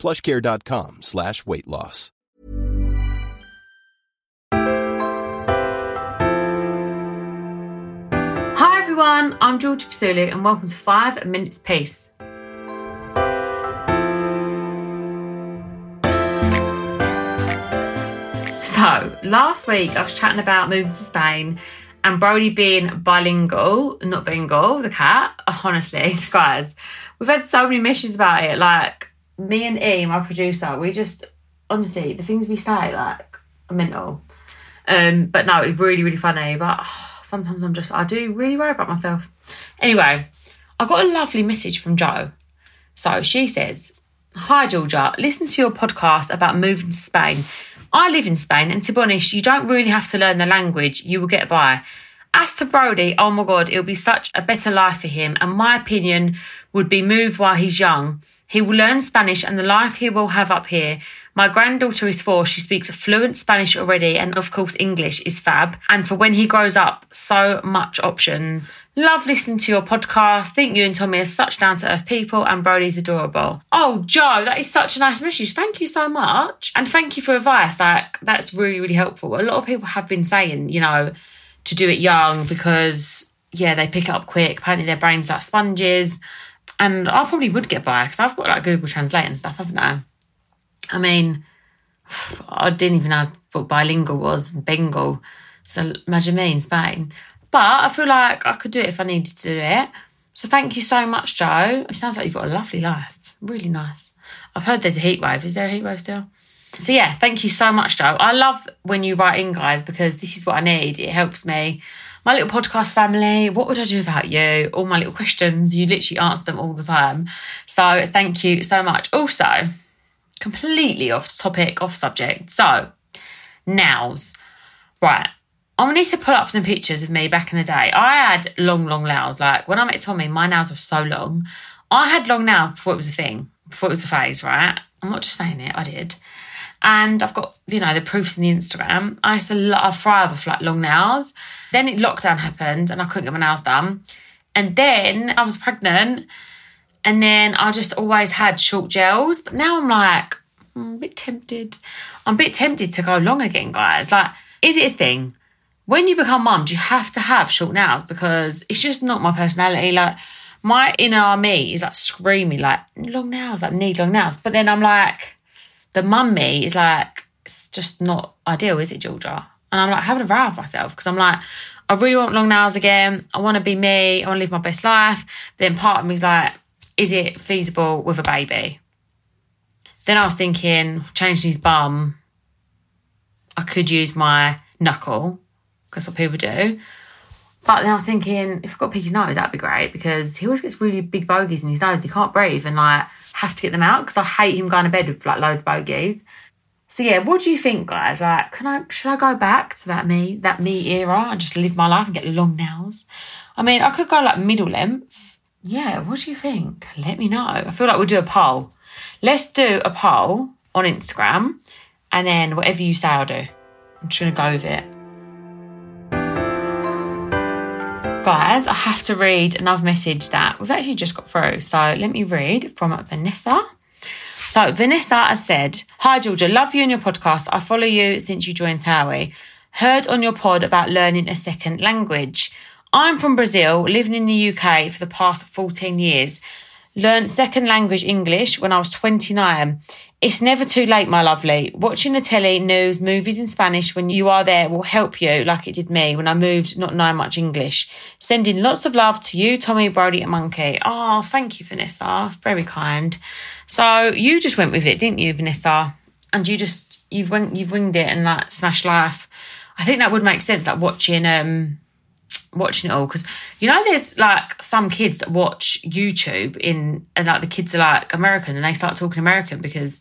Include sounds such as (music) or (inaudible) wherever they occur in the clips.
plushcare.com slash weight loss. Hi everyone, I'm Georgia Kousoulou and welcome to 5 Minutes Peace. So, last week I was chatting about moving to Spain and Brody being bilingual, not Bengal, the cat. Honestly, (laughs) guys, we've had so many messages about it. Like, me and E, my producer, we just, honestly, the things we say, like, are mental. Um, but no, it's really, really funny. But oh, (sighs) sometimes I'm just, I do really worry about myself. Anyway, I got a lovely message from Joe. So she says, Hi, Georgia. Listen to your podcast about moving to Spain. I live in Spain, and to be honest, you don't really have to learn the language, you will get by. As to Brody, oh my God, it'll be such a better life for him, and my opinion would be move while he's young. He will learn Spanish, and the life he will have up here. My granddaughter is four, she speaks fluent Spanish already, and of course, English is fab. And for when he grows up, so much options. Love listening to your podcast. Think you and Tommy are such down to earth people, and Brody's adorable. Oh, Joe, that is such a nice message. Thank you so much. And thank you for advice. Like, that's really, really helpful. A lot of people have been saying, you know, to do it young because, yeah, they pick it up quick. Apparently, their brains are sponges. And I probably would get by because I've got like Google Translate and stuff, haven't I? I mean, (sighs) I didn't even know what bilingual was, Bengal. So imagine me in Spain. But I feel like I could do it if I needed to do it. So thank you so much, Joe. It sounds like you've got a lovely life. Really nice. I've heard there's a heat wave. Is there a heat wave still? So yeah, thank you so much, Joe. I love when you write in, guys, because this is what I need. It helps me. My little podcast family, what would I do without you? All my little questions, you literally answer them all the time. So thank you so much. Also, completely off topic, off subject. So, nails. Right. I need to pull up some pictures of me back in the day. I had long, long nails. Like when I met Tommy, my nails were so long. I had long nails before it was a thing, before it was a phase, right? I'm not just saying it, I did. And I've got, you know, the proofs in the Instagram. I used to love, thrive off like long nails. Then it, lockdown happened and I couldn't get my nails done. And then I was pregnant and then I just always had short gels. But now I'm like, I'm a bit tempted. I'm a bit tempted to go long again, guys. Like, is it a thing? When you become mum, do you have to have short nails? Because it's just not my personality. Like, my inner me is like screaming, like, long nails, like, need long nails. But then I'm like, the mum me is like, it's just not ideal, is it, Georgia? And I'm like having a row with myself because I'm like, I really want long nails again. I want to be me. I want to live my best life. Then part of me is like, is it feasible with a baby? Then I was thinking, changing his bum, I could use my knuckle, because what people do. But then I was thinking, if I've got pick nose, that'd be great because he always gets really big bogies in his nose. He can't breathe and like have to get them out because I hate him going to bed with like loads of bogies. So yeah, what do you think, guys? Like, can I should I go back to that me that me era and just live my life and get long nails? I mean, I could go like middle length. Yeah, what do you think? Let me know. I feel like we'll do a poll. Let's do a poll on Instagram, and then whatever you say, I'll do. I'm just gonna go with it. Guys, I have to read another message that we've actually just got through. So let me read from Vanessa. So Vanessa has said, Hi Georgia, love you and your podcast. I follow you since you joined Towie. Heard on your pod about learning a second language. I'm from Brazil, living in the UK for the past 14 years. Learned second language English when I was 29. It's never too late, my lovely. Watching the telly, news, movies in Spanish when you are there will help you, like it did me when I moved not knowing much English. Sending lots of love to you, Tommy, Brody, and Monkey. Oh, thank you, Vanessa. Very kind. So you just went with it, didn't you, Vanessa? And you just you've went you've winged it and like smash life. I think that would make sense, like watching um watching it all because you know there's like some kids that watch YouTube in and like the kids are like American and they start talking American because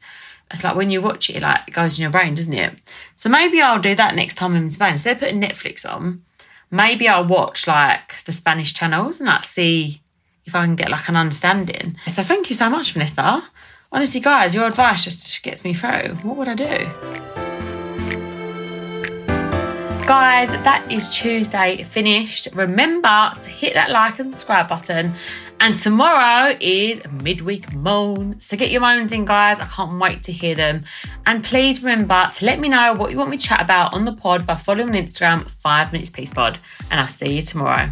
It's like when you watch it, like it goes in your brain, doesn't it? So maybe I'll do that next time I'm in Spain. Instead of putting Netflix on, maybe I'll watch like the Spanish channels and like see if I can get like an understanding. So thank you so much, Vanessa. Honestly, guys, your advice just gets me through. What would I do? Guys, that is Tuesday finished. Remember to hit that like and subscribe button. And tomorrow is midweek moan. So get your moans in, guys. I can't wait to hear them. And please remember to let me know what you want me to chat about on the pod by following on Instagram, 5 Minutes Peace Pod. And I'll see you tomorrow.